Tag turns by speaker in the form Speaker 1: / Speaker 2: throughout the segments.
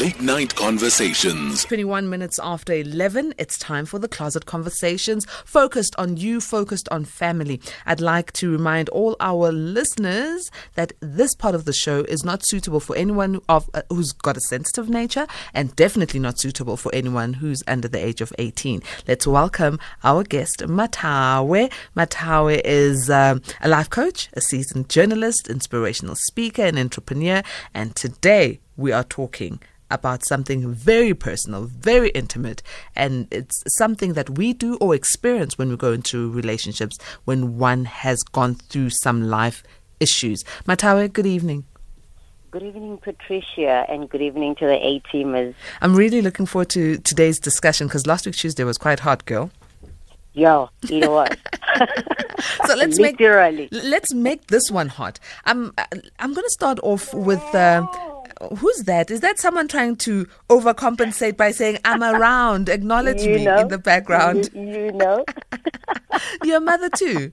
Speaker 1: Late Night Conversations.
Speaker 2: 21 minutes after 11, it's time for the Closet Conversations, focused on you, focused on family. I'd like to remind all our listeners that this part of the show is not suitable for anyone of, uh, who's got a sensitive nature and definitely not suitable for anyone who's under the age of 18. Let's welcome our guest, Mathawe. Mathawe is um, a life coach, a seasoned journalist, inspirational speaker, and entrepreneur. And today we are talking about something very personal, very intimate, and it's something that we do or experience when we go into relationships when one has gone through some life issues. Mathawe, good evening.
Speaker 3: Good evening, Patricia, and good evening to the A teamers.
Speaker 2: I'm really looking forward to today's discussion because last week Tuesday was quite hot, girl.
Speaker 3: Yo, it was.
Speaker 2: so let's
Speaker 3: Literally.
Speaker 2: make let's make this one hot. I'm I'm going to start off with. Uh, who's that? Is that someone trying to overcompensate by saying I'm around? Acknowledge
Speaker 3: You
Speaker 2: me
Speaker 3: know.
Speaker 2: in the background.
Speaker 3: You, you know?
Speaker 2: You're a mother too.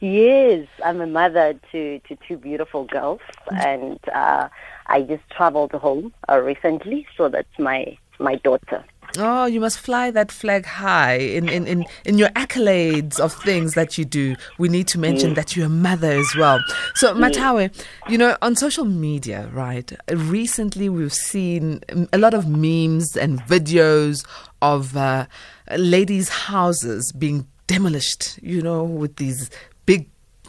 Speaker 3: yes, I'm a mother to, to two beautiful girls, and uh, I just traveled home uh, recently, so that's my my daughter.
Speaker 2: Oh, you must fly that flag high in, in, in, in your accolades of things that you do. We need to mention that you're a mother as well. So, Mathawe, you know, on social media, right, recently we've seen a lot of memes and videos of uh, ladies' houses being demolished, you know, with these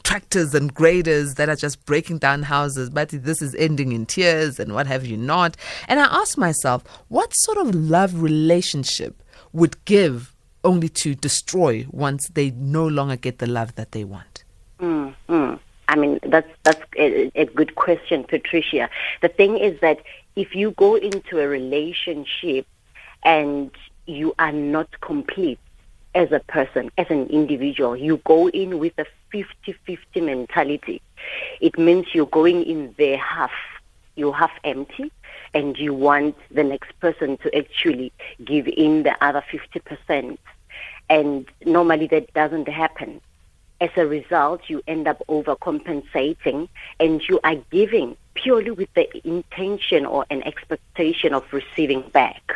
Speaker 2: tractors and graders that are just breaking down houses, but this is ending in tears and what have you not. And I asked myself, what sort of love relationship would give only to destroy once they no longer get the love that they want?
Speaker 3: Mm, mm. I mean, that's that's a, a good question, Patricia. The thing is that if you go into a relationship and you are not complete as a person, as an individual, you go in with a 50-50 mentality. It means you're going in there half, you're half empty, and you want the next person to actually give in the other 50%. And normally that doesn't happen as a result, you end up overcompensating and you are giving purely with the intention or an expectation of receiving back.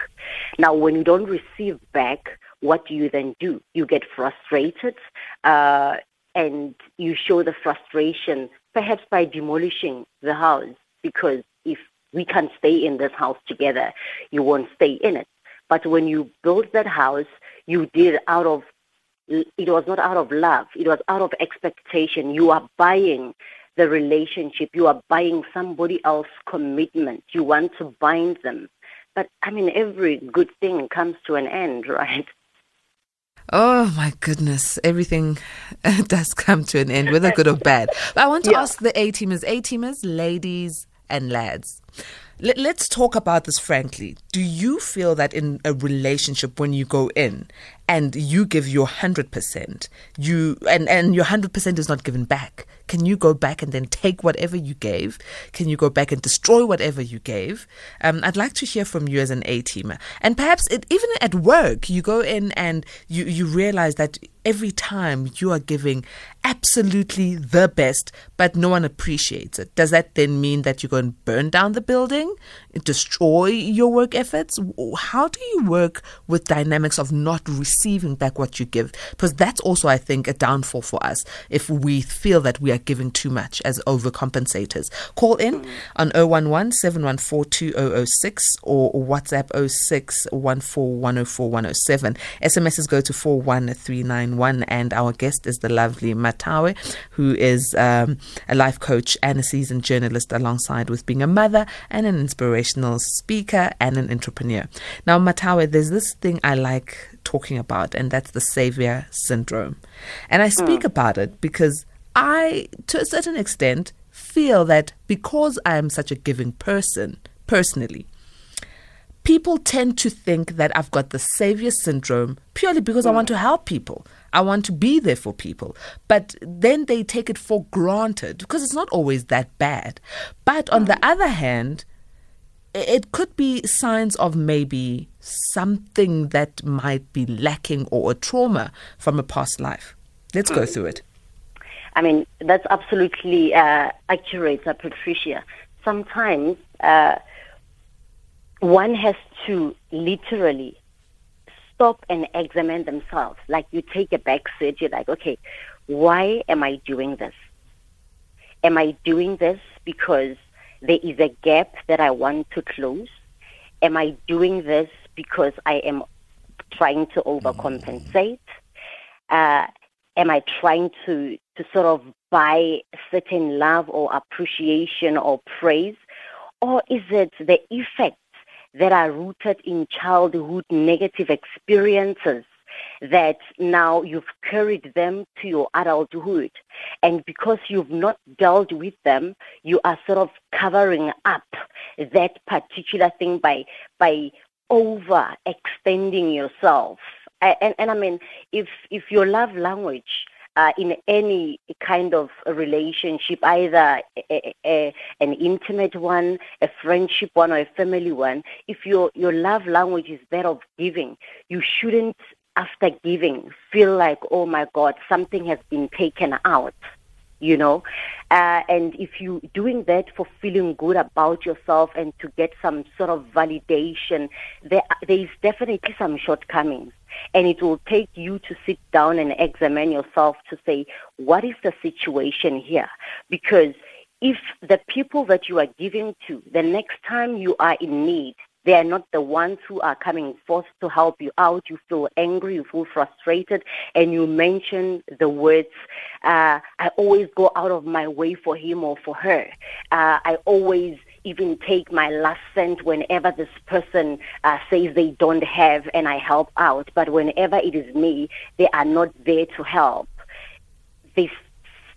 Speaker 3: Now, when you don't receive back, what do you then do? You get frustrated uh, and you show the frustration perhaps by demolishing the house because if we can't stay in this house together, you won't stay in it. But when you build that house, you did out of it was not out of love. It was out of expectation. You are buying the relationship. You are buying somebody else's commitment. You want to bind them. But I mean, every good thing comes to an end, right?
Speaker 2: Oh my goodness, everything does come to an end, whether good or bad. But I want to
Speaker 3: Yeah.
Speaker 2: ask the A teamers, A teamers, ladies and lads. Let, let's talk about this frankly. Do you feel that in a relationship, when you go in and you give your 100%, you and, and your 100% is not given back, can you go back and then take whatever you gave? Can you go back and destroy whatever you gave? Um, I'd like to hear from you as an A teamer. And perhaps it, even at work, you go in and you, you realize that every time you are giving absolutely the best, but no one appreciates it. Does that then mean that you're going to burn down the building, destroy your work efforts? How do you work with dynamics of not receiving back what you give? Because that's also, I think, a downfall for us if we feel that we are giving too much as overcompensators. Call in on 011 714 2006 or WhatsApp 06 107. SMSs go to 41391, and our guest is the lovely Mathawe, who is um, a life coach and a seasoned journalist, alongside with being a mother and an inspirational speaker and an entrepreneur. Now, Mathawe, there's this thing I like talking about, and that's the savior syndrome. And I speak hmm. about it because I, to a certain extent, feel that because I am such a giving person, personally, people tend to think that I've got the savior syndrome purely because I want hmm. to help people. I want to be there for people. But then they take it for granted because it's not always that bad. But on the hmm. other hand, it could be signs of maybe something that might be lacking or a trauma from a past life. Let's go through it.
Speaker 3: I mean, that's absolutely uh, accurate, uh, Patricia. Sometimes uh, one has to literally stop and examine themselves. Like you take a back seat, you're like, okay, why am I doing this? Am I doing this because there is a gap that I want to close? Am I doing this because I am trying to overcompensate? Uh, am I trying to, to sort of buy certain love or appreciation or praise? Or is it the effects that are rooted in childhood negative experiences that now you've carried them to your adulthood. And because you've not dealt with them, you are sort of covering up that particular thing by by overextending yourself. And, and I mean, if if your love language uh, in any kind of relationship, either a, a, an intimate one, a friendship one, or a family one, if your, your love language is that of giving, you shouldn't, after giving, feel like, oh my God, something has been taken out you know. Uh, and if you're doing that for feeling good about yourself and to get some sort of validation, there, there is definitely some shortcomings. And it will take you to sit down and examine yourself to say, what is the situation here? Because if the people that you are giving to, the next time you are in need, they are not the ones who are coming forth to help you out. You feel angry, you feel frustrated, and you mention the words, uh, I always go out of my way for him or for her. Uh, I always even take my last cent whenever this person uh, says they don't have and I help out. But whenever it is me, they are not there to help. They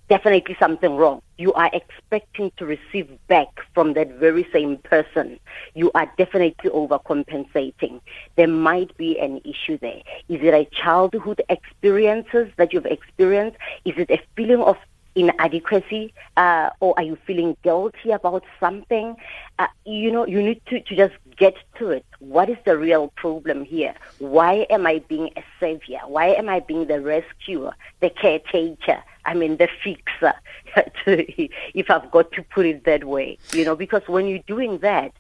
Speaker 3: definitely something wrong. You are expecting to receive back from that very same person. You are definitely overcompensating. There might be an issue there. Is it a childhood experiences that you've experienced? Is it a feeling of inadequacy uh, or are you feeling guilty about something? Uh, you know, you need to, to just get to it. What is the real problem here? Why am I being a savior? Why am I being the rescuer, the caretaker? I mean, the fixer, if I've got to put it that way. You know, because when you're doing that,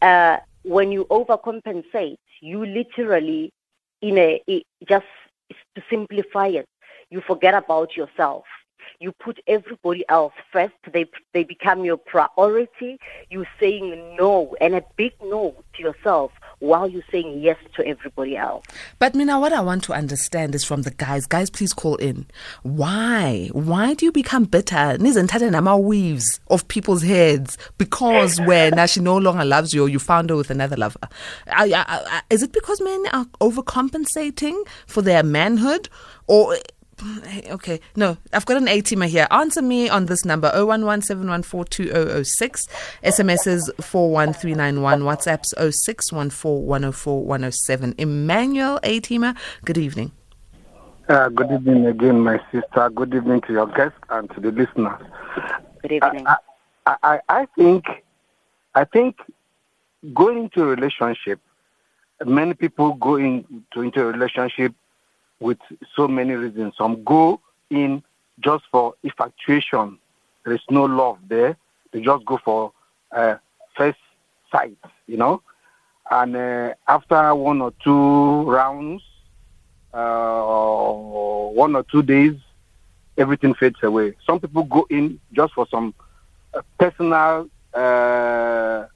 Speaker 3: uh, when you overcompensate, you literally, in a, just to simplify it, you forget about yourself you put everybody else first. They they become your priority. You're saying no and a big no to yourself while you're saying yes to everybody else.
Speaker 2: But Mina, what I want to understand is from the guys. Guys, please call in. Why? Why do you become bitter? Nama weaves of people's heads because when she no longer loves you or you found her with another lover. is it because men are overcompensating for their manhood? Or Okay, no, I've got an A teamer here. Answer me on this number 0117142006, SMSs 41391, WhatsApps 0614104107. Emmanuel A teamer, good evening.
Speaker 4: Uh, good evening again, my sister. Good evening to your guests and to the listeners.
Speaker 3: Good evening.
Speaker 4: I, I, I, I think, I think going into a relationship, many people go into, into a relationship with so many reasons. Some go in just for infatuation. There is no love there. They just go for uh, first sight, you know. And uh, after one or two rounds, uh, one or two days, everything fades away. Some people go in just for some uh, personal uh,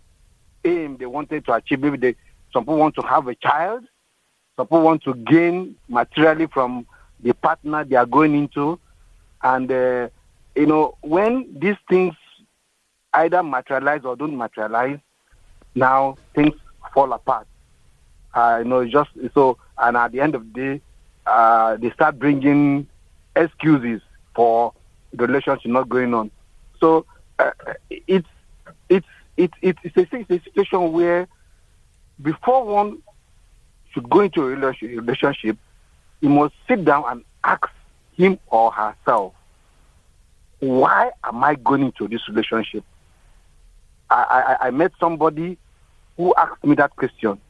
Speaker 4: aim they wanted to achieve. Maybe they, some people want to have a child people want to gain materially from the partner they are going into. And, uh, you know, when these things either materialize or don't materialize, now things fall apart. Uh, you know, just so, and at the end of the day, uh, they start bringing excuses for the relationship not going on. So uh, it's, it's, it's, it's, a, it's a situation where before one to go into a relationship, you must sit down and ask him or herself, why am I going into this relationship? I, I, I met somebody who asked me that question.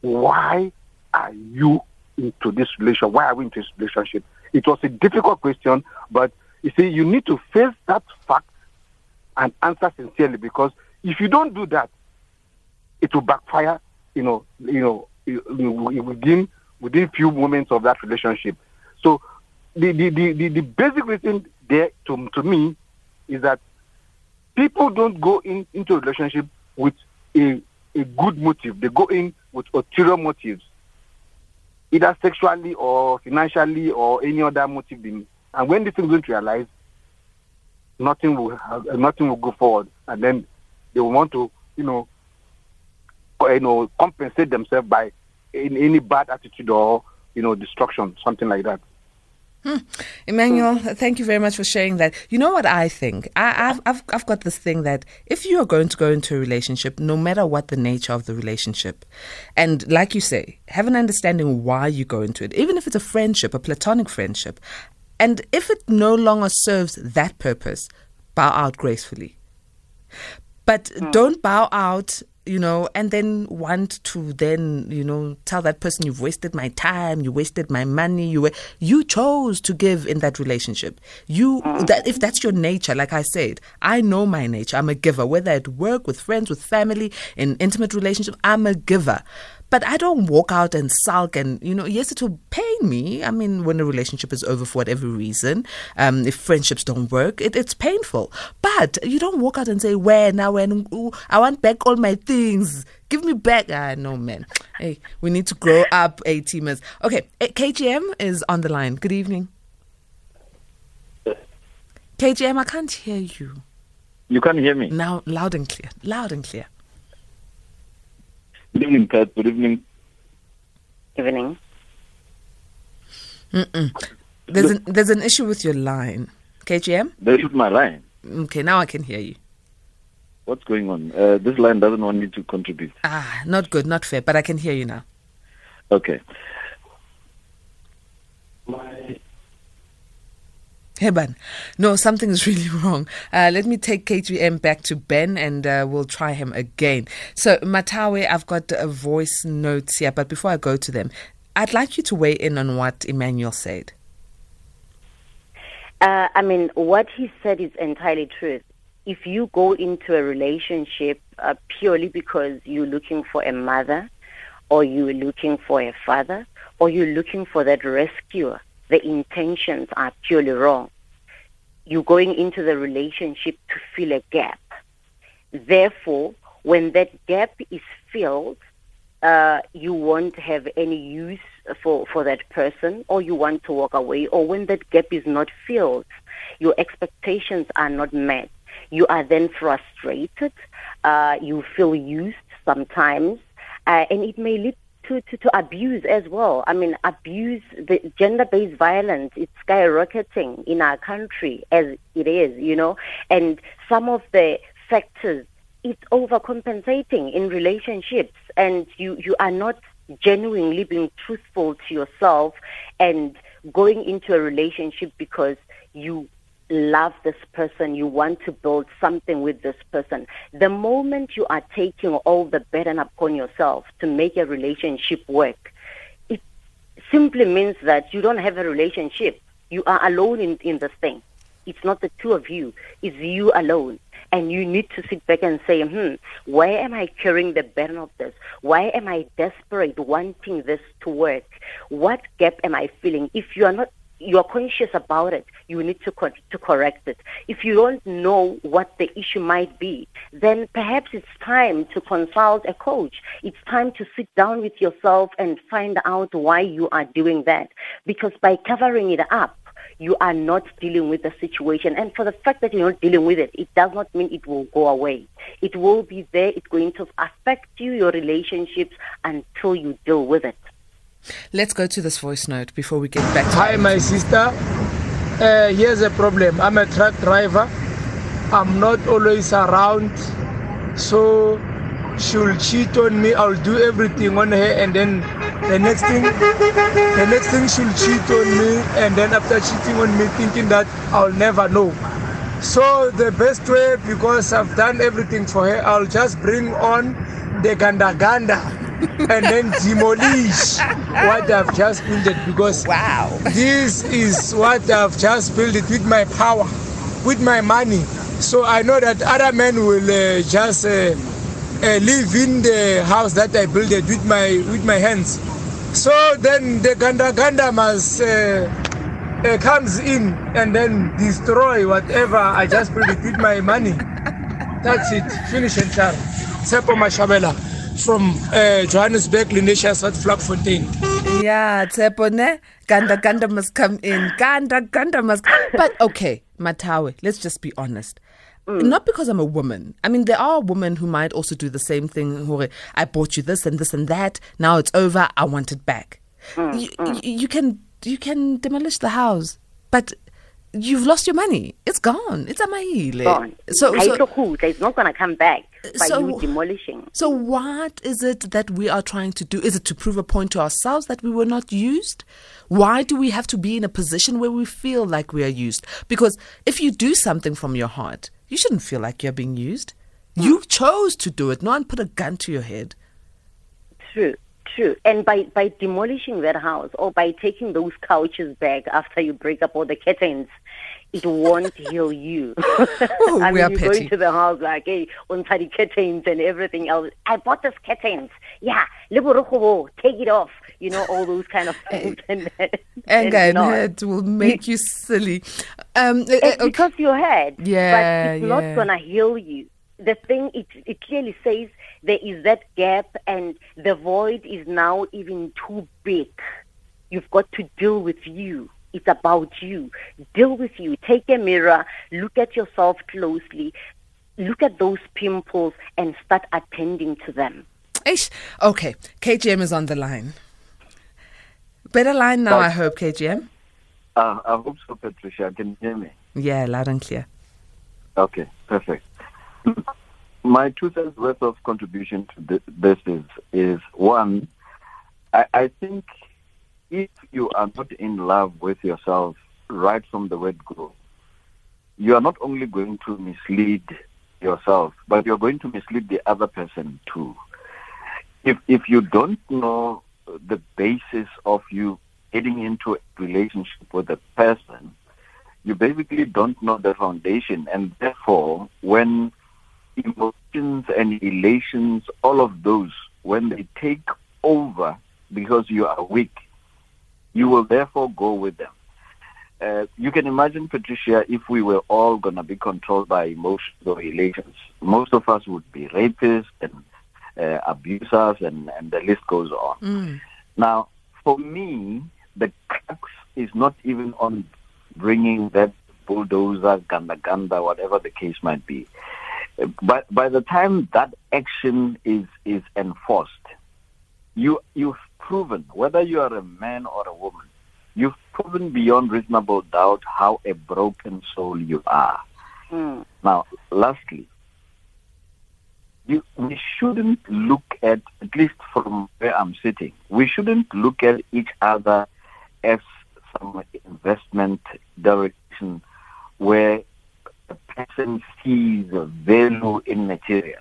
Speaker 4: Why are you into this relationship? Why are we into this relationship? It was a difficult question, but you see, you need to face that fact and answer sincerely because if you don't do that, it will backfire. You know, you know, within within few moments of that relationship. So the the, the, the, basic reason there to to me is that people don't go in into a relationship with a a good motive. They go in with ulterior motives, either sexually or financially or any other motive. And when these things don't realize, nothing will nothing will go forward, and then they will want to, you know, you know, compensate themselves by in any bad attitude or you know destruction, something like that.
Speaker 2: Hmm. Emmanuel, thank you very much for sharing that. You know what I think? I, have I've, I've got this thing that if you are going to go into a relationship, no matter what the nature of the relationship, and like you say, have an understanding why you go into it, even if it's a friendship, a platonic friendship, and if it no longer serves that purpose, bow out gracefully. But mm. don't bow out you know, and then want to then, you know, tell that person you've wasted my time, you wasted my money, you were, you chose to give in that relationship. You mm. that if that's your nature, like I said, I know my nature. I'm a giver, whether at work, with friends, with family, in intimate relationship, I'm a giver. But I don't walk out and sulk and, you know, yes, it will pain me. I mean, when a relationship is over for whatever reason, um, if friendships don't work, it, it's painful. But you don't walk out and say, where now, when ooh, I want back all my things. Give me back. Ah, no, man. Hey, we need to grow up, A teamers. Okay, eh, KGM is on the line. Good evening. KGM, I can't hear you.
Speaker 5: You can't hear me?
Speaker 2: Now, loud and clear. Loud and clear.
Speaker 5: Good evening, Pat. Good evening.
Speaker 3: Evening.
Speaker 2: Mm-mm. There's an, there's an issue with your line. KGM?
Speaker 5: This is my line.
Speaker 2: Okay, now I can hear you.
Speaker 5: What's going on? Uh, this line doesn't want me to contribute.
Speaker 2: Ah, not good, not fair, but I can hear you now.
Speaker 5: Okay.
Speaker 2: Hey, Ben. No, something's really wrong. Uh, let me take KGM back to Ben and uh, we'll try him again. So, Mathawe, I've got a voice notes here, but before I go to them, I'd like you to weigh in on what Emmanuel said.
Speaker 3: Uh, I mean, what he said is entirely true. If you go into a relationship uh, purely because you're looking for a mother, or you're looking for a father, or you're looking for that rescuer, the intentions are purely wrong. You're going into the relationship to fill a gap. Therefore, when that gap is filled, uh, you won't have any use for, for that person or you want to walk away or when that gap is not filled, your expectations are not met. You are then frustrated. Uh, you feel used sometimes. Uh, and it may lead to, to, to abuse as well. I mean, abuse, the gender-based violence is skyrocketing in our country as it is, you know, and some of the factors, it's overcompensating in relationships and you, you are not genuinely being truthful to yourself and going into a relationship because you love this person, you want to build something with this person. The moment you are taking all the burden upon yourself to make a relationship work, it simply means that you don't have a relationship. You are alone in, in this thing. It's not the two of you, it's you alone. And you need to sit back and say, hmm, why am I carrying the burden of this? Why am I desperate wanting this to work? What gap am I feeling? If you are not you are conscious about it, you need to to correct it. If you don't know what the issue might be, then perhaps it's time to consult a coach. It's time to sit down with yourself and find out why you are doing that. Because by covering it up, you are not dealing with the situation. And for the fact that you're not dealing with it, it does not mean it will go away. It will be there. It's going to affect you, your relationships, until you deal with it.
Speaker 2: Let's go to this voice note before we get back to
Speaker 6: Hi, my sister. Uh, here's a problem. I'm a truck driver. I'm not always around. So she'll cheat on me. I'll do everything on her and then the next thing the next thing she'll cheat on me and then after cheating on me thinking that I'll never know. So the best way because I've done everything for her, I'll just bring on the ganda ganda and then demolish what I've just built because
Speaker 2: wow,
Speaker 6: this is what I've just built it with my power, with my money. So I know that other men will uh, just uh, uh, live in the house that I built it with my with my hands. So then the ganda ganda must uh, uh, comes in and then destroy whatever I just built it with my money. That's it. Finish and done. Tsepo Mashabela from uh, Johannesburg, Lenasia, South Vlakfontein.
Speaker 2: Yeah, Tsepo ne? Ganda Ganda must come in. Ganda Ganda must. But okay, Mathawe, let's just be honest. Mm. Not because I'm a woman. I mean, there are women who might also do the same thing. Hore, I bought you this and this and that. Now it's over. I want it back. Mm, you, mm. you, you can you can demolish the house, but you've lost your money. It's gone. It's a maile.
Speaker 3: Gone.
Speaker 2: So, so
Speaker 3: it's not going to come back by
Speaker 2: So-
Speaker 3: you demolishing.
Speaker 2: So, what is it that we are trying to do? Is it to prove a point to ourselves that we were not used? Why do we have to be in a position where we feel like we are used? Because if you do something from your heart, you shouldn't feel like you're being used. Hmm. You chose to do it. No one put a gun to your head.
Speaker 3: True, true. And by, by demolishing that house or by taking those couches back after you break up all the curtains, it won't heal you. I
Speaker 2: we
Speaker 3: mean,
Speaker 2: are
Speaker 3: you
Speaker 2: petty.
Speaker 3: into the house like, hey, the curtains and everything else. I bought this curtains. Yeah, liburukubo, take it off. You know, all those kind of things. and,
Speaker 2: Anger and
Speaker 3: not.
Speaker 2: hurt will make you silly. Um, uh,
Speaker 3: It's
Speaker 2: uh,
Speaker 3: because you had,
Speaker 2: Yeah,
Speaker 3: but it's
Speaker 2: yeah.
Speaker 3: not gonna heal you. The thing it it clearly says there is that gap, and the void is now even too big. You've got to deal with you. It's about you. Deal with you. Take a mirror, look at yourself closely, look at those pimples, and start attending to them.
Speaker 2: Eish. Okay, KGM is on the line. Better line now, I hope, KGM.
Speaker 5: Uh, I hope so, Patricia. Can you hear me?
Speaker 2: Yeah, loud and clear.
Speaker 5: Okay, perfect. My two cents worth of contribution to this is is one. I, I think if you are not in love with yourself right from the word go, you are not only going to mislead yourself, but you're going to mislead the other person too. If if you don't know the basis of you getting into a relationship with a person, you basically don't know the foundation and therefore when emotions and relations all of those when they take over because you are weak you will therefore go with them. Uh, you can imagine patricia if we were all going to be controlled by emotions or relations most of us would be rapists and uh, abusers and, and the list goes on. Now for me the crux is not even on bringing that bulldozer, ganda ganda, whatever the case might be. But by the time that action is is enforced, you you've proven whether you are a man or a woman, you've proven beyond reasonable doubt how a broken soul you are.
Speaker 3: Hmm.
Speaker 5: Now, lastly, you, we shouldn't look at, at least from where I'm sitting, we shouldn't look at each other as some investment direction where person sees value in material.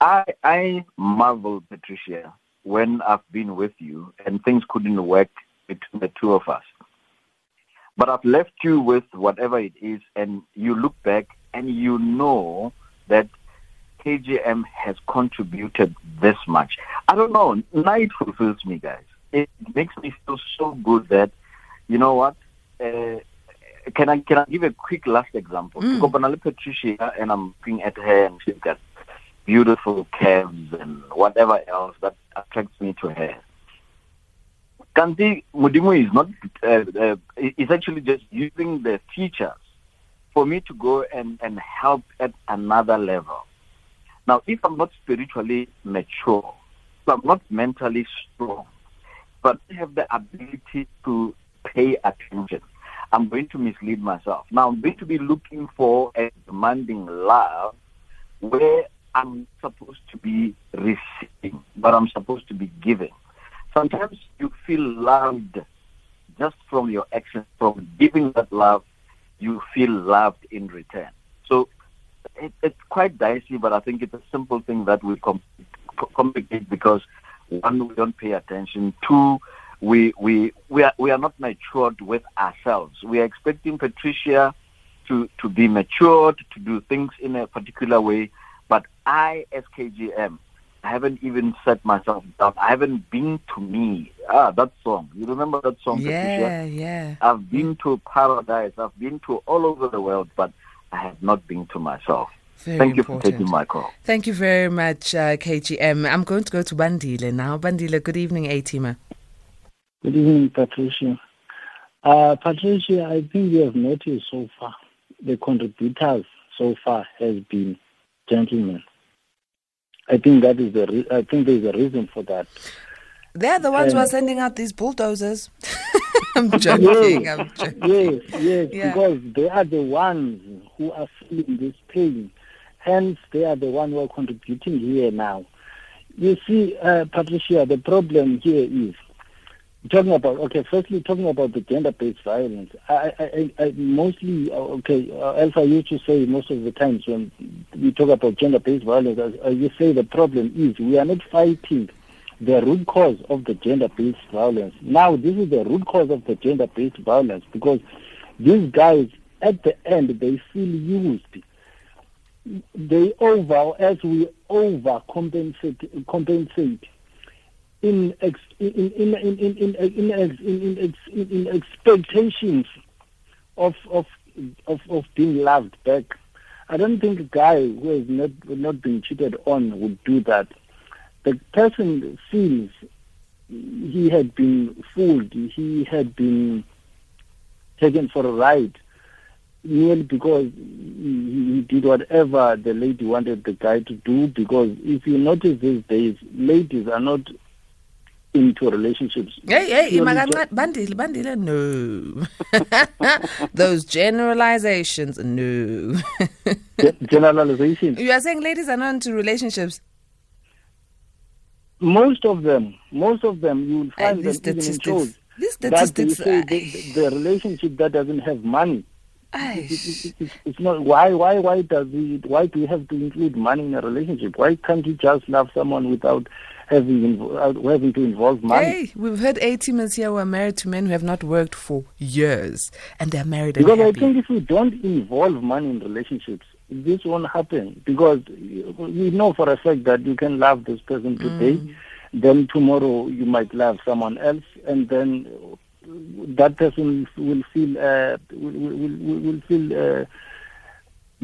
Speaker 5: I, I marvel, Patricia, when I've been with you and things couldn't work between the two of us. But I've left you with whatever it is, and you look back and you know that KGM has contributed this much. I don't know. Night fulfills me, guys. It makes me feel so good that, you know what? Uh, can I can I give a quick last example?
Speaker 2: Mm.
Speaker 5: Patricia, and I'm looking at her, and she's got beautiful calves and whatever else that attracts me to her. Kanti Mudimu is not, uh, uh, is actually just using the features for me to go and, and help at another level. Now, if I'm not spiritually mature, if I'm not mentally strong, but I have the ability to pay attention, I'm going to mislead myself. Now, I'm going to be looking for and demanding love where I'm supposed to be receiving, but I'm supposed to be giving. Sometimes you feel loved just from your actions, from giving that love, you feel loved in return. So it, it's quite dicey, but I think it's a simple thing that we com- co- complicate because one, we don't pay attention. Two, we we we are we are not matured with ourselves. We are expecting Patricia to to be matured to do things in a particular way, But I, as KGM, I haven't even set myself down. I haven't been to me. Ah, that song. You remember that song?
Speaker 2: Yeah,
Speaker 5: Patricia?
Speaker 2: yeah.
Speaker 5: I've been to paradise. I've been to all over the world, but I have not been to myself.
Speaker 2: Very
Speaker 5: Thank you for taking my call.
Speaker 2: Thank you very much, uh, KGM. I'm going to go to Bandile now. Bandile, good evening, A-Teamer.
Speaker 7: Good evening, Patricia. Uh, Patricia, I think we have noticed so far the contributors so far has been gentlemen. I think that is the. Re- I think there is a reason for that.
Speaker 2: They're the ones who are
Speaker 7: Um,
Speaker 2: sending out these bulldozers. I'm joking. I'm joking.
Speaker 7: Yes, yes,
Speaker 2: Yeah.
Speaker 7: because they are the ones who are feeling this pain. Hence, they are the ones who are contributing here now. You see, uh, Patricia, the problem here is talking about okay. Firstly, talking about the gender-based violence. I, I, I, mostly okay. Uh, Alpha used to say most of the times when we talk about gender-based violence, uh, you say the problem is we are not fighting the root cause of the gender-based violence. Now, this is the root cause of the gender-based violence because these guys, at the end, they feel used. They over, as we overcompensate, compensate in ex, in in in in in in, ex, in, in, ex, in, expectations of of of of being loved back. I don't think a guy who has not not been cheated on would do that. The person feels he had been fooled, he had been taken for a ride merely because he, he did whatever the lady wanted the guy to do. Because if you notice these days, ladies are not into relationships.
Speaker 2: Hey, hey, Bandile, Bandile, no. Those generalizations, no.
Speaker 7: ju- ge- generalization.
Speaker 2: you are saying ladies are not into relationships.
Speaker 7: Most of them, most of them, you will find
Speaker 2: these
Speaker 7: them even in
Speaker 2: statistics,
Speaker 7: shows
Speaker 2: these
Speaker 7: that they say the, the relationship that doesn't have money. It- it- it- it's, not why why why does we why do we have to include money in a relationship? Why can't you just love someone without having uh, having to involve money?
Speaker 2: Hey, we've heard A teamers here who are married to men who have not worked for years and they're married and
Speaker 7: Because I think if we don't involve money in relationships, this won't happen. Because you know for a fact that you can love this person today, then tomorrow you might love someone else, and then that person will feel uh, will, will, will, will feel uh,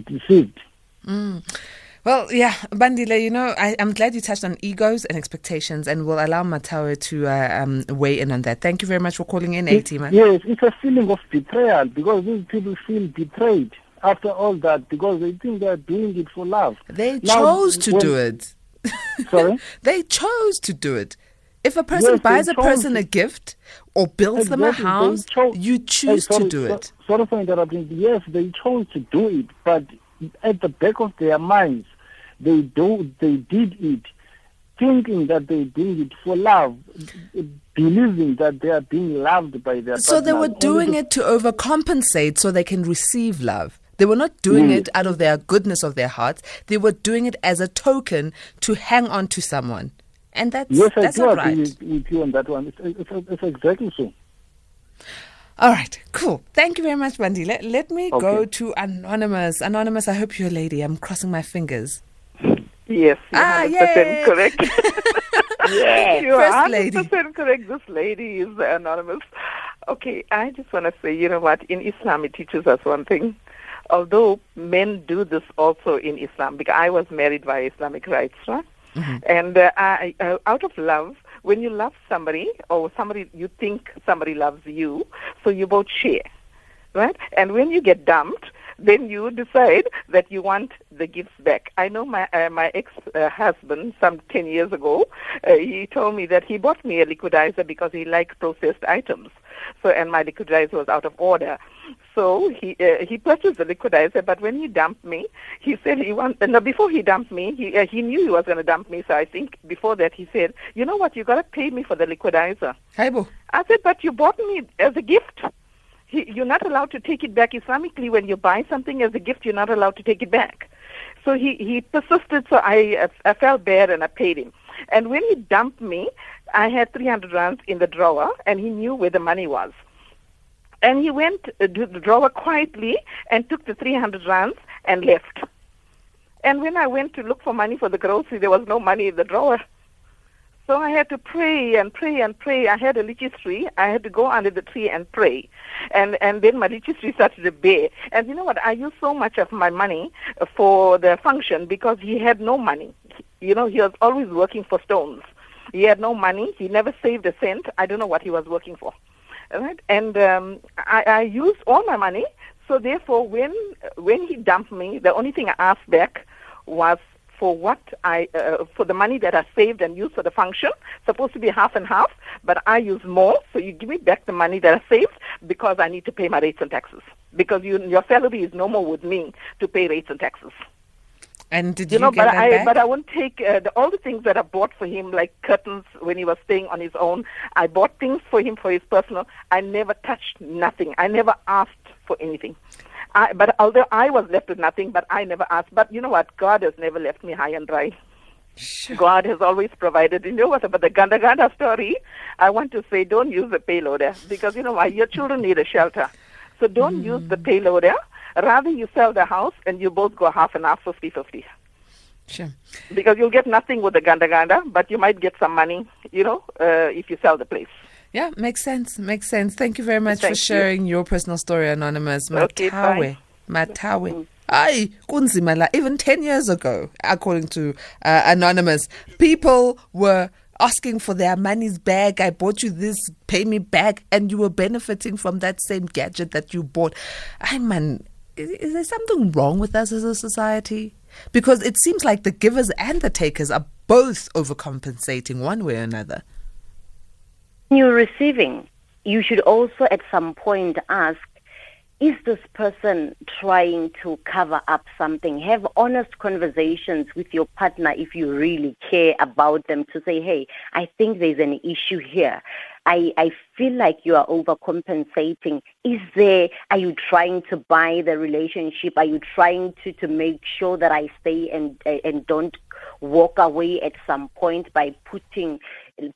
Speaker 7: deceived.
Speaker 2: Well, yeah, Bandile, you know, I, I'm glad you touched on egos and expectations, and we'll allow Mathawe to uh, um, weigh in on that. Thank you very much for calling in, teamer.
Speaker 7: Yes, it's a feeling of betrayal because these people feel betrayed after all that because they think they are doing it for love.
Speaker 2: They
Speaker 7: Now,
Speaker 2: chose to
Speaker 7: when-
Speaker 2: do it.
Speaker 7: Sorry?
Speaker 2: they chose to do it. If a person
Speaker 7: Yes,
Speaker 2: buys a person
Speaker 7: to.
Speaker 2: a gift or builds them a house,
Speaker 7: chose-
Speaker 2: you
Speaker 7: Hey,
Speaker 2: choose to
Speaker 7: sorry,
Speaker 2: do
Speaker 7: so-
Speaker 2: it.
Speaker 7: Sorry for interrupting. Yes, they chose to do it, but at the back of their minds, they do they did it, thinking that they did it for love, believing that they are being loved by their.
Speaker 2: So they were doing it to overcompensate so they can receive love. They were not doing
Speaker 7: Yes.
Speaker 2: it out of their goodness of their hearts. They were doing it as a token to hang on to someone. And that's,
Speaker 7: Yes, I do
Speaker 2: not
Speaker 7: agree
Speaker 2: right.
Speaker 7: with, with you on that one. It's, it's, it's exactly so.
Speaker 2: All right, cool. Thank you very much, Bandy. Let, let me go to Anonymous. Anonymous, I hope you're a lady. I'm crossing my fingers.
Speaker 8: Yes, you're
Speaker 2: Ah,
Speaker 8: 100% correct.
Speaker 2: Yeah,
Speaker 8: you're
Speaker 2: first
Speaker 8: 100%
Speaker 2: lady.
Speaker 8: correct. This lady is anonymous. Okay, I just want to say, you know what? In Islam, it teaches us one thing. Although men do this also in Islam, because I was married by Islamic rights, right? And uh, I, uh, out of love, when you love somebody or somebody you think somebody loves you, so you both share, right? And when you get dumped, then you decide that you want the gifts back. I know my uh, my ex uh, husband some ten years ago. Uh, he told me that he bought me a liquidizer because he liked processed items. So and my liquidizer was out of order. So he uh, he purchased the liquidizer, but when he dumped me, he said he want. Uh, no, before he dumped me, he uh, he knew he was going to dump me. So I think before that he said, you know what, you got to pay me for the liquidizer.
Speaker 2: Haibo.
Speaker 8: I said, but you bought me as a gift. You're not allowed to take it back. Islamically, when you buy something as a gift, you're not allowed to take it back. So he, he persisted, so I, I felt bad and I paid him. And when he dumped me, I had 300 rands in the drawer, and he knew where the money was. And he went uh, to the drawer quietly and took the 300 rands and left. And when I went to look for money for the grocery, there was no money in the drawer. So I had to pray and pray and pray. I had a lychee tree. I had to go under the tree and pray. And and then my lychee tree started to bear. And you know what? I used so much of my money for the function because he had no money. You know, he was always working for stones. He had no money. He never saved a cent. I don't know what he was working for. Right? And um, I, I used all my money. So therefore, when when he dumped me, the only thing I asked back was for what I uh, for the money that I saved and used for the function. Supposed to be half and half, but I use more. So you give me back the money that I saved because I need to pay my rates and taxes. Because you, your salary is no more with me to pay rates and taxes.
Speaker 2: And did
Speaker 8: you,
Speaker 2: you,
Speaker 8: know,
Speaker 2: get
Speaker 8: but I
Speaker 2: back?
Speaker 8: but I won't take uh, the, all the things that I bought for him, like curtains when he was staying on his own. I bought things for him for his personal. I never touched nothing. I never asked for anything. I, but although I was left with nothing, but I never asked. But you know what? God has never left me high and dry. God has always provided. You know what about the Ganda Ganda story? I want to say don't use the payloader because you know why? Your children need a shelter. So don't use the payloader. Rather, you sell the house and you both go half and half, 50 50.
Speaker 2: Sure.
Speaker 8: Because you'll get nothing with the Ganda Ganda, but you might get some money, you know, uh, if you sell the place.
Speaker 2: Yeah, makes sense. Makes sense. Thank you very much
Speaker 8: Thank
Speaker 2: for
Speaker 8: you.
Speaker 2: sharing your personal story, Anonymous.
Speaker 8: Okay,
Speaker 2: Mathawe.
Speaker 8: bye.
Speaker 2: Mathawe. Ay, kunzima la. Even 10 years ago, according to uh, Anonymous, people were asking for their money's back. I bought you this, pay me back. And you were benefiting from that same gadget that you bought. I man, is, is there something wrong with us as a society? Because it seems like the givers and the takers are both overcompensating one way or another.
Speaker 3: You're receiving, you should also at some point ask, is this person trying to cover up something? Have honest conversations with your partner if you really care about them to say, hey, I think there's an issue here. I, I feel like you are overcompensating. Is there, are you trying to buy the relationship? Are you trying to, to make sure that I stay and, and don't walk away at some point by putting,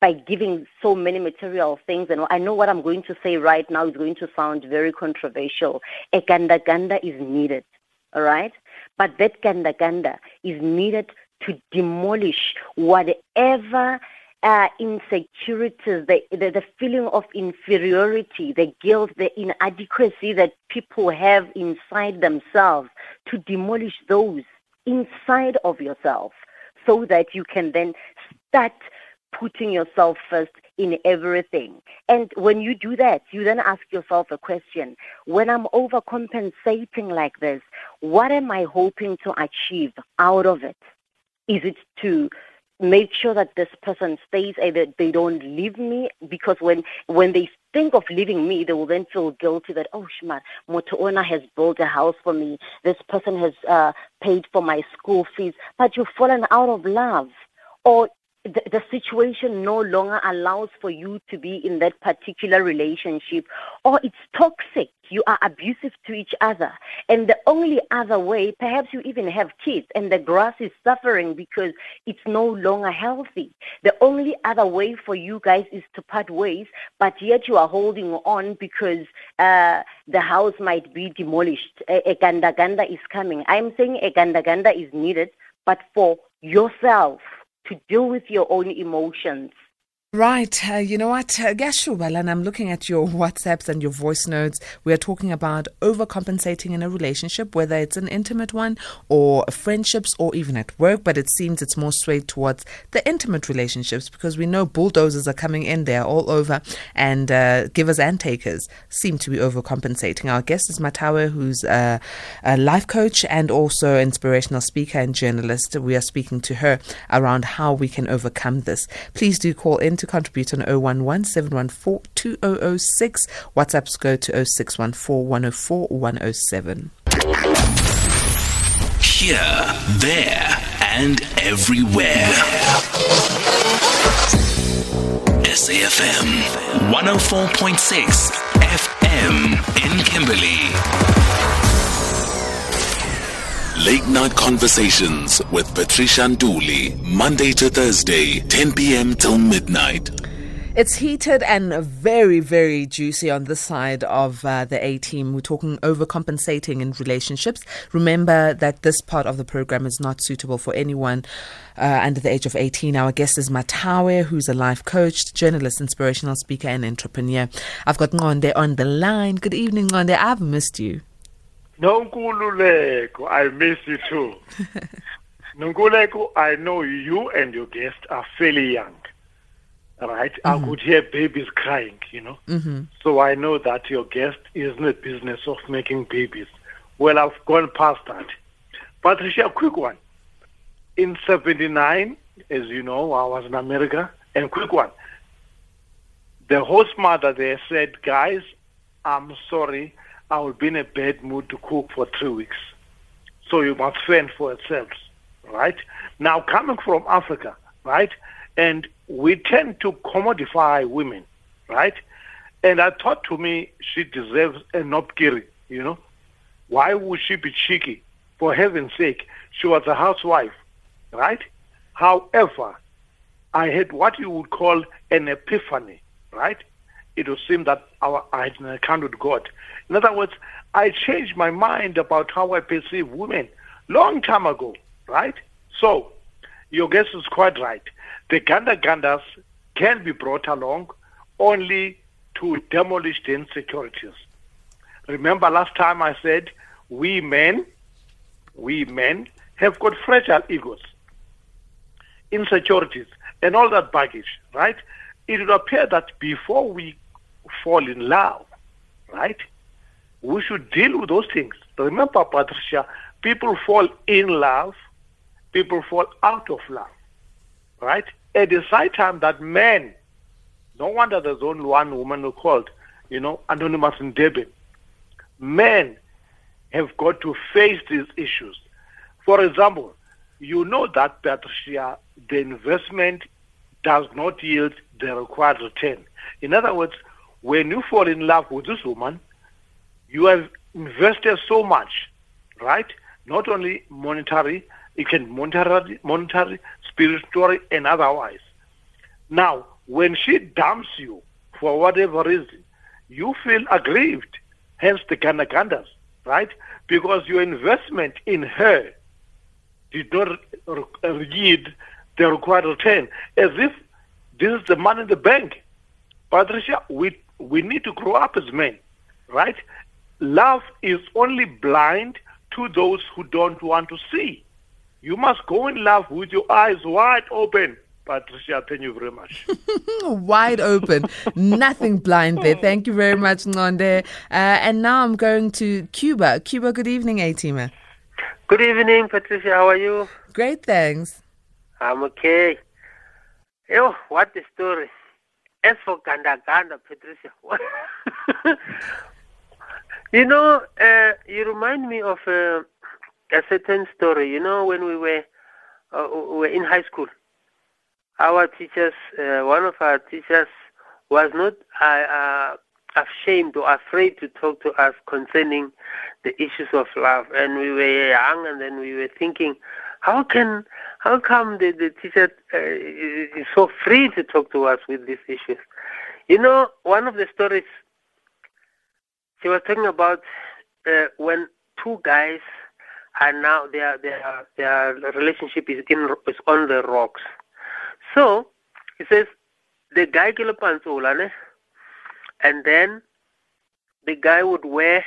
Speaker 3: by giving so many material things? And I know what I'm going to say right now is going to sound very controversial. A ganda ganda is needed, all right? But that ganda ganda is needed to demolish whatever uh, insecurities, the, the, the feeling of inferiority, the guilt, the inadequacy that people have inside themselves, to demolish those inside of yourself so that you can then start putting yourself first in everything. And when you do that, you then ask yourself a question. When I'm overcompensating like this, what am I hoping to achieve out of it? Is it to make sure that this person stays either they don't leave me because when when they think of leaving me they will then feel guilty that oh shma moto owner has built a house for me this person has uh, paid for my school fees but you've fallen out of love or the, the situation no longer allows for you to be in that particular relationship or it's toxic. You are abusive to each other. And the only other way perhaps you even have kids and the grass is suffering because it's no longer healthy. The only other way for you guys is to part ways but yet you are holding on because uh, the house might be demolished. A, ganda is coming. I'm saying a ganda ganda is needed but for yourself to deal with your own emotions.
Speaker 2: Right. Uh, you know what? Uh, Gashubal, and I'm looking at your WhatsApps and your voice notes. We are talking about overcompensating in a relationship, whether it's an intimate one or friendships or even at work. But it seems it's more swayed towards the intimate relationships because we know bulldozers are coming in there all over, and uh, givers and takers seem to be overcompensating. Our guest is Mathawe, who's a, a life coach and also inspirational speaker and journalist. We are speaking to her around how we can overcome this. Please do call in to contribute on 011 714 2006. WhatsApps go to 0614 104 107.
Speaker 1: Here, there, and everywhere. SAFM 104.6 FM in Kimberley. Late night conversations with Patricia Nduli, Monday to Thursday, 10 p.m. till midnight.
Speaker 2: It's heated and very, very juicy on this side of uh, the A team. We're talking overcompensating in relationships. Remember that this part of the program is not suitable for anyone uh, under the age of 18. Our guest is Mathawe, who's a life coach, journalist, inspirational speaker, and entrepreneur. I've got Ngonde on the line. Good evening, Ngonde. I've missed you.
Speaker 9: Nonkululeko, I miss you too. Nonkululeko, I know you and your guest are fairly young, right? I could hear babies crying, you know.
Speaker 2: Mm-hmm.
Speaker 9: So I know that your guest is in the business of making babies. Well, I've gone past that. Patricia, a quick one. In 79, as you know, I was in America, and quick one. The host mother there said, guys, I'm sorry, I will be in a bad mood to cook for three weeks. So you must fend for yourselves, right? Now, coming from Africa, right, and we tend to commodify women, right? And I thought to me, she deserves a nopkiri, you know? Why would she be cheeky? For heaven's sake, she was a housewife, right? However, I had what you would call an epiphany, right? It would seem that our I had an encounter with God. In other words, I changed my mind about how I perceive women long time ago, right? So, your guess is quite right. The Ganda Gandas can be brought along only to demolish the insecurities. Remember last time I said we men, we men have got fragile egos, insecurities, and all that baggage, right? It would appear that before we fall in love, right, we should deal with those things. Remember, Patricia, people fall in love, people fall out of love, right? At the same time that men, no wonder there's only one woman who called, you know, Anonymous in Devon. Men have got to face these issues. For example, you know that, Patricia, the investment does not yield the required return. In other words, when you fall in love with this woman, you have invested so much, right? Not only monetary, it can monetary, monetary, spiritually, and otherwise. Now, when she dumps you for whatever reason, you feel aggrieved, hence the gandagandas, right? Because your investment in her did not yield the required return, as if this is the money in the bank. Patricia, we, we need to grow up as men, right? Love is only blind to those who don't want to see. You must go in love with your eyes wide open. Patricia, thank you very much.
Speaker 2: Wide open, nothing blind there. Thank you very much, Ngonde. Uh, and now I'm going to Cuba. Cuba, good evening, A-Teamer.
Speaker 10: Good evening, Patricia. How are you?
Speaker 2: Great, thanks.
Speaker 10: I'm okay. Yo, what a story. As for Ganda Ganda, Patricia. you know, uh, you remind me of uh, a certain story. You know, when we were, uh, we were in high school, our teachers, uh, one of our teachers was not uh, uh, ashamed or afraid to talk to us concerning the issues of love. And we were young, and then we were thinking, how can, how come the, the teacher uh, is so free to talk to us with these issues? You know, one of the stories she was talking about uh, when two guys are now their their their relationship is in is on the rocks. So he says the guy pantsola, and then the guy would wear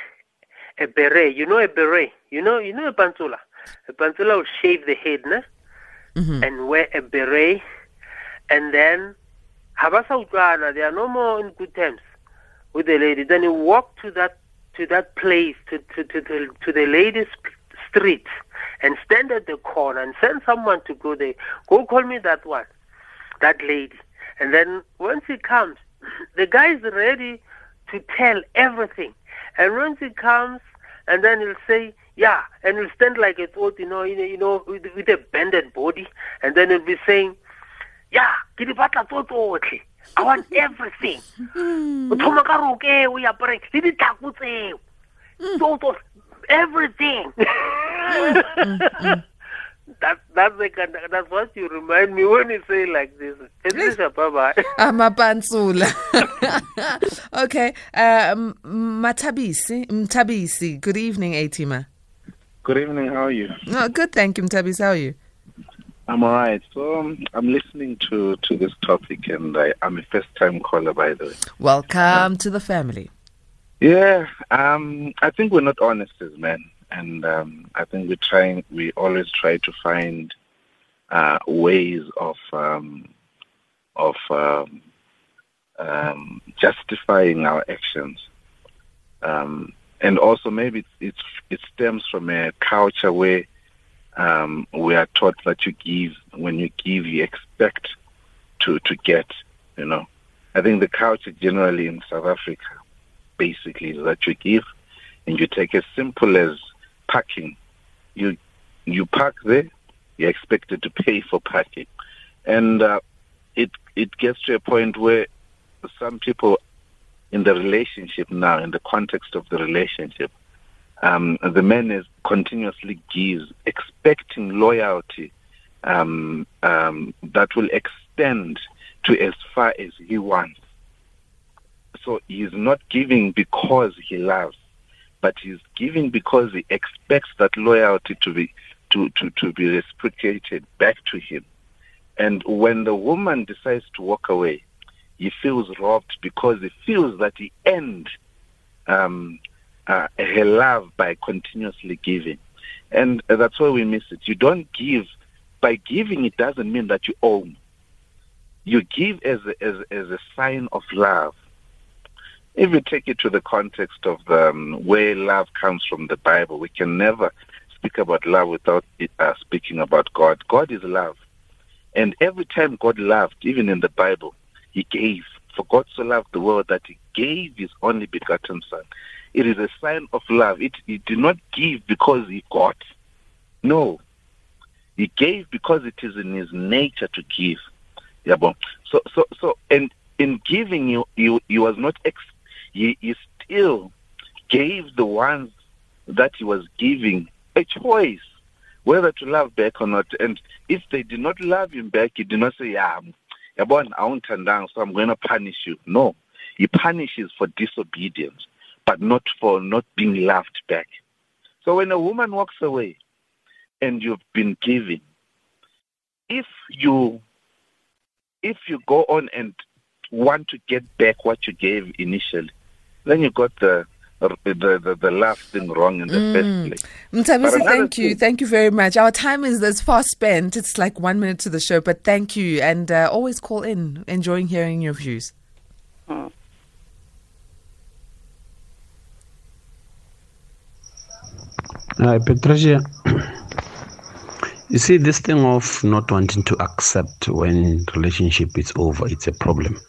Speaker 10: a beret. You know a beret. You know you know a pantsola. A pantsola would shave the head, ne?
Speaker 2: Mhm.
Speaker 10: and wear a beret, and then habasa. They are no more in good terms with the lady. Then he walked to that to that place to to to, to, to the lady's street and stand at the corner and send someone to go there. Go call me that one, that lady. And then once he comes, the guy is ready to tell everything. And once he comes, and then he'll say, yeah, and he'll stand like a thought, you know, you know, you know with, with a bended body, and then he'll be saying, yeah, batla tso tsotlhe. I want everything. O thoma ka roke o apare le ditlhako tseo. Mm. Tso tsotlhe, everything. Mm, mm, that, that's the kind that's what you remind me when you say like this. Patricia, bye bye.
Speaker 2: Amapansula. Ah, okay. Uh, um, Matabisi, Mtabisi. Good evening, Atima.
Speaker 11: Good evening. How are you?
Speaker 2: Oh, good, thank you, Mtabisi. How are you?
Speaker 11: I'm all right. So um, I'm listening to, to this topic, and I, I'm a first time caller, by the way.
Speaker 2: Welcome to the family.
Speaker 11: Yeah, um, I think we're not honest as men, and um, I think we're trying. We always try to find uh, ways of um, of um, um, justifying our actions, um, and also maybe it's, it's, it stems from a culture where um, we are taught that you give when you give, you expect to to get. You know, I think the culture generally in South Africa basically is that you give and you take as simple as parking. You you park there, you're expected to pay for parking, and uh, it it gets to a point where some people in the relationship now, in the context of the relationship, um, the man is continuously gives, expecting loyalty um, um, that will extend to as far as he wants. So he's not giving because he loves, but he's giving because he expects that loyalty to be to, to, to be reciprocated back to him. And when the woman decides to walk away, he feels robbed because he feels that he earned um, uh, her love by continuously giving. And that's why we miss it. You don't give. By giving, it doesn't mean that you own. You give as a, as, as a sign of love. If you take it to the context of um, where love comes from the Bible, we can never speak about love without uh, speaking about God. God is love. And every time God loved, even in the Bible, he gave. For God so loved the world that he gave his only begotten Son. It is a sign of love. It, he did not give because he got. No. He gave because it is in his nature to give. Yeah, bon. So, so, so, and in giving, you, you, he was not, ex- he, he still gave the ones that he was giving a choice whether to love back or not. And if they did not love him back, he did not say, yeah, yabona awungithandanga so i'm going to punish you. No he punishes for disobedience but not for not being loved back. So when a woman walks away and you've been giving if you if you go on and want to get back what you gave initially then you got the the, the, the last thing wrong in the
Speaker 2: Mm.
Speaker 11: first place.
Speaker 2: Mtabisi,
Speaker 11: But another
Speaker 2: thank you.
Speaker 11: thing-
Speaker 2: Thank you very much. Our time is as far spent. It's like one minute to the show, but thank you. And uh, always call in. Enjoying hearing your views.
Speaker 12: Uh, Patricia, you see, this thing of not wanting to accept when relationship is over, it's a problem.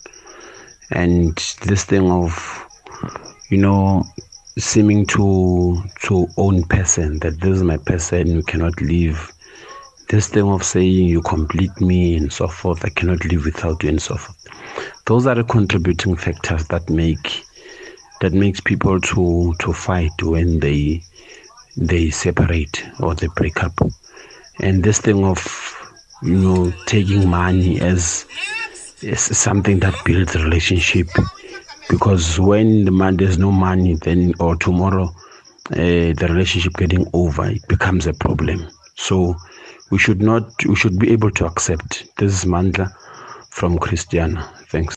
Speaker 12: And this thing of, you know, seeming to to own person that this is my person, you cannot leave. This thing of saying you complete me and so forth, I cannot live without you and so forth. Those are the contributing factors that make that makes people to to fight when they they separate or they break up. And this thing of you know taking money as is something that builds relationship because when the man there's no money then or tomorrow uh, the relationship getting over it becomes a problem so we should not we should be able to accept this is mandla from christiana thanks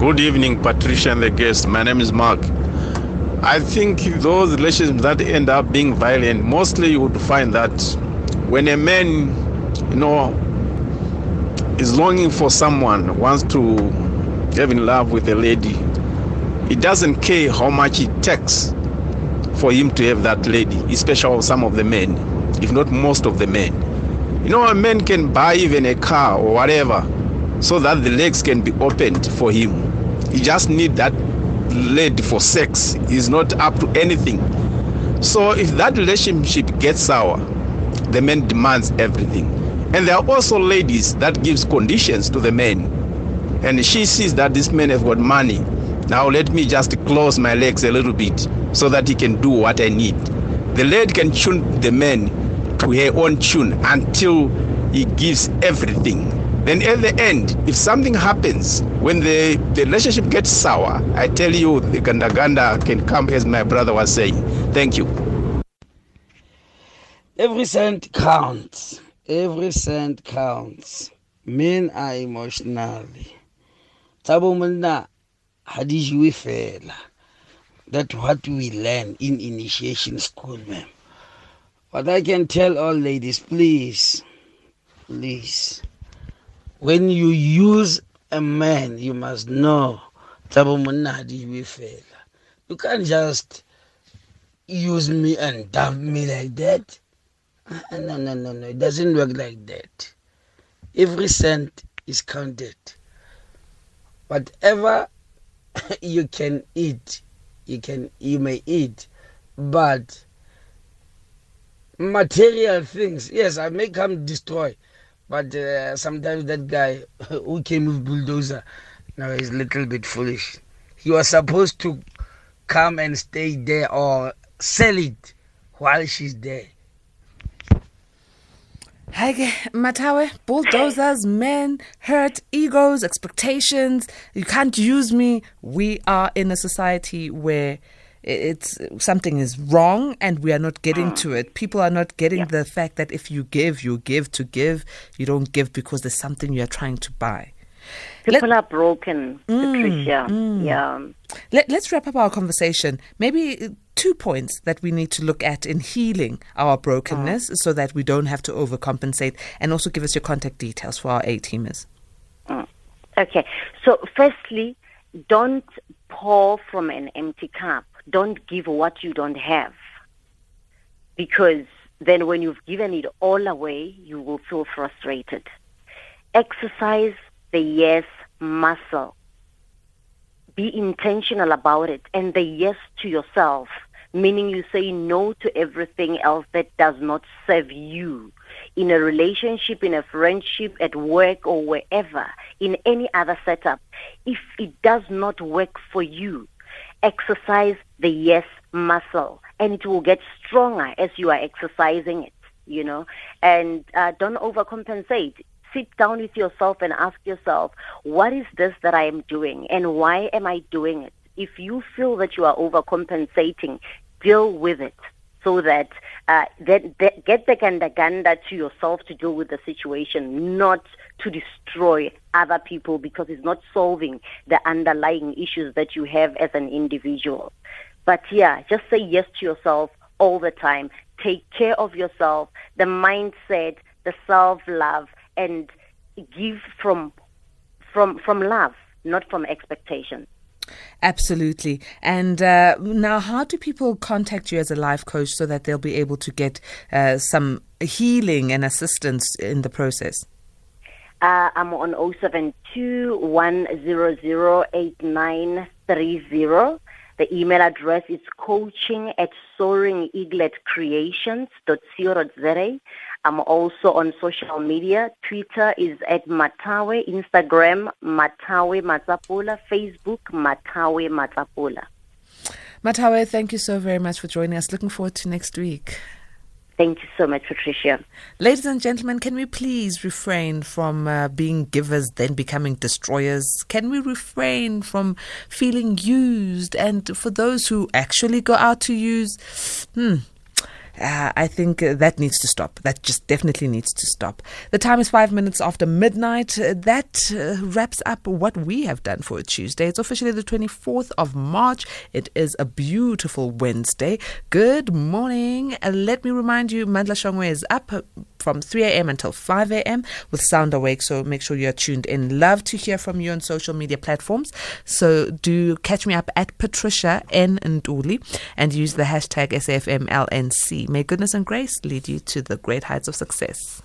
Speaker 13: Good evening, Patricia and the guest. My name is Mark. I think those relationships that end up being violent, mostly you would find that when a man, you know, is longing for someone, wants to get in love with a lady, he doesn't care how much it takes for him to have that lady, especially some of the men, if not most of the men. You know, a man can buy even a car or whatever so that the legs can be opened for him. He just need that lady for sex. He's not up to anything. So if that relationship gets sour, the man demands everything. And there are also ladies that gives conditions to the men. And she sees that this man have got money. Now let me just close my legs a little bit so that he can do what I need. The lady can tune the man to her own tune until he gives everything. Then at the end, if something happens, when the, the relationship gets sour, I tell you, the ganda ganda can come, as my brother was saying. Thank you.
Speaker 14: Every cent counts. Every cent counts. Men are emotionally. Tabo monna hadishi we fela. That's what we learn in initiation school, ma'am. But I can tell all ladies, please, please, when you use a man, you must know tabo monna we fela. You can't just use me and dump me like that. Uh, No, no, no, no. It doesn't work like that. Every cent is counted. Whatever you can eat, you can you may eat, but material things, yes, I may come destroy, but uh, sometimes that guy who came with bulldozer, now he's a little bit foolish. He was supposed to come and stay there or sell it while she's there.
Speaker 2: Hage, Mathawe, bulldozers, men, hurt, egos, expectations. You can't use me. We are in a society where it's something is wrong and we are not getting mm. to it. People are not getting the fact that if you give, you give to give. You don't give because there's something you are trying to buy.
Speaker 3: People are broken,
Speaker 2: Mm,
Speaker 3: Patricia.
Speaker 2: mm.
Speaker 3: Yeah.
Speaker 2: Let, let's wrap up our conversation. Maybe uh, two points that we need to look at in healing our brokenness so that we don't have to overcompensate and also give us your contact details for our A teamers.
Speaker 3: Mm. Okay. So, firstly, don't pour from an empty cup. Don't give what you don't have. Because then, when you've given it all away, you will feel frustrated. Exercise the yes muscle. Be intentional about it and the yes to yourself, meaning you say no to everything else that does not serve you in a relationship, in a friendship, at work, or wherever, in any other setup. If it does not work for you, exercise the yes muscle and it will get stronger as you are exercising it, you know, and uh, don't overcompensate. Sit down with yourself and ask yourself, what is this that I am doing and why am I doing it? If you feel that you are overcompensating, deal with it so that uh, that, get the ganda to yourself to deal with the situation, not to destroy other people because it's not solving the underlying issues that you have as an individual. But yeah, just say yes to yourself all the time. Take care of yourself, the mindset, the self love, and give from from from love, not from expectation.
Speaker 2: Absolutely. And uh, now, how do people contact you as a life coach so that they'll be able to get uh, some healing and assistance in the process?
Speaker 3: Uh, I'm on 072 The email address is coaching at soaringeagletcreations.co.za. I'm also on social media. Twitter is at Mathawe, Instagram Mathawe Matsapola, Facebook Mathawe Matsapola.
Speaker 2: Mathawe, thank you so very much for joining us. Looking forward to next week.
Speaker 3: Thank you so much, Patricia.
Speaker 2: Ladies and gentlemen, can we please refrain from uh, being givers, then becoming destroyers? Can we refrain from feeling used? And for those who actually go out to use, hmm, uh, I think uh, that needs to stop. That just definitely needs to stop. The time is five minutes after midnight. Uh, that uh, wraps up what we have done for a Tuesday. It's officially the 24th of March. It is a beautiful Wednesday. Good morning. Uh, let me remind you, Mandla Shongwe is up uh, from 3 a.m. until 5 a.m. with Sound Awake. So make sure you're tuned in. Love to hear from you on social media platforms. So do catch me up at Patricia N. Nduli and use the hashtag SAFMLNC. May goodness and grace lead you to the great heights of success.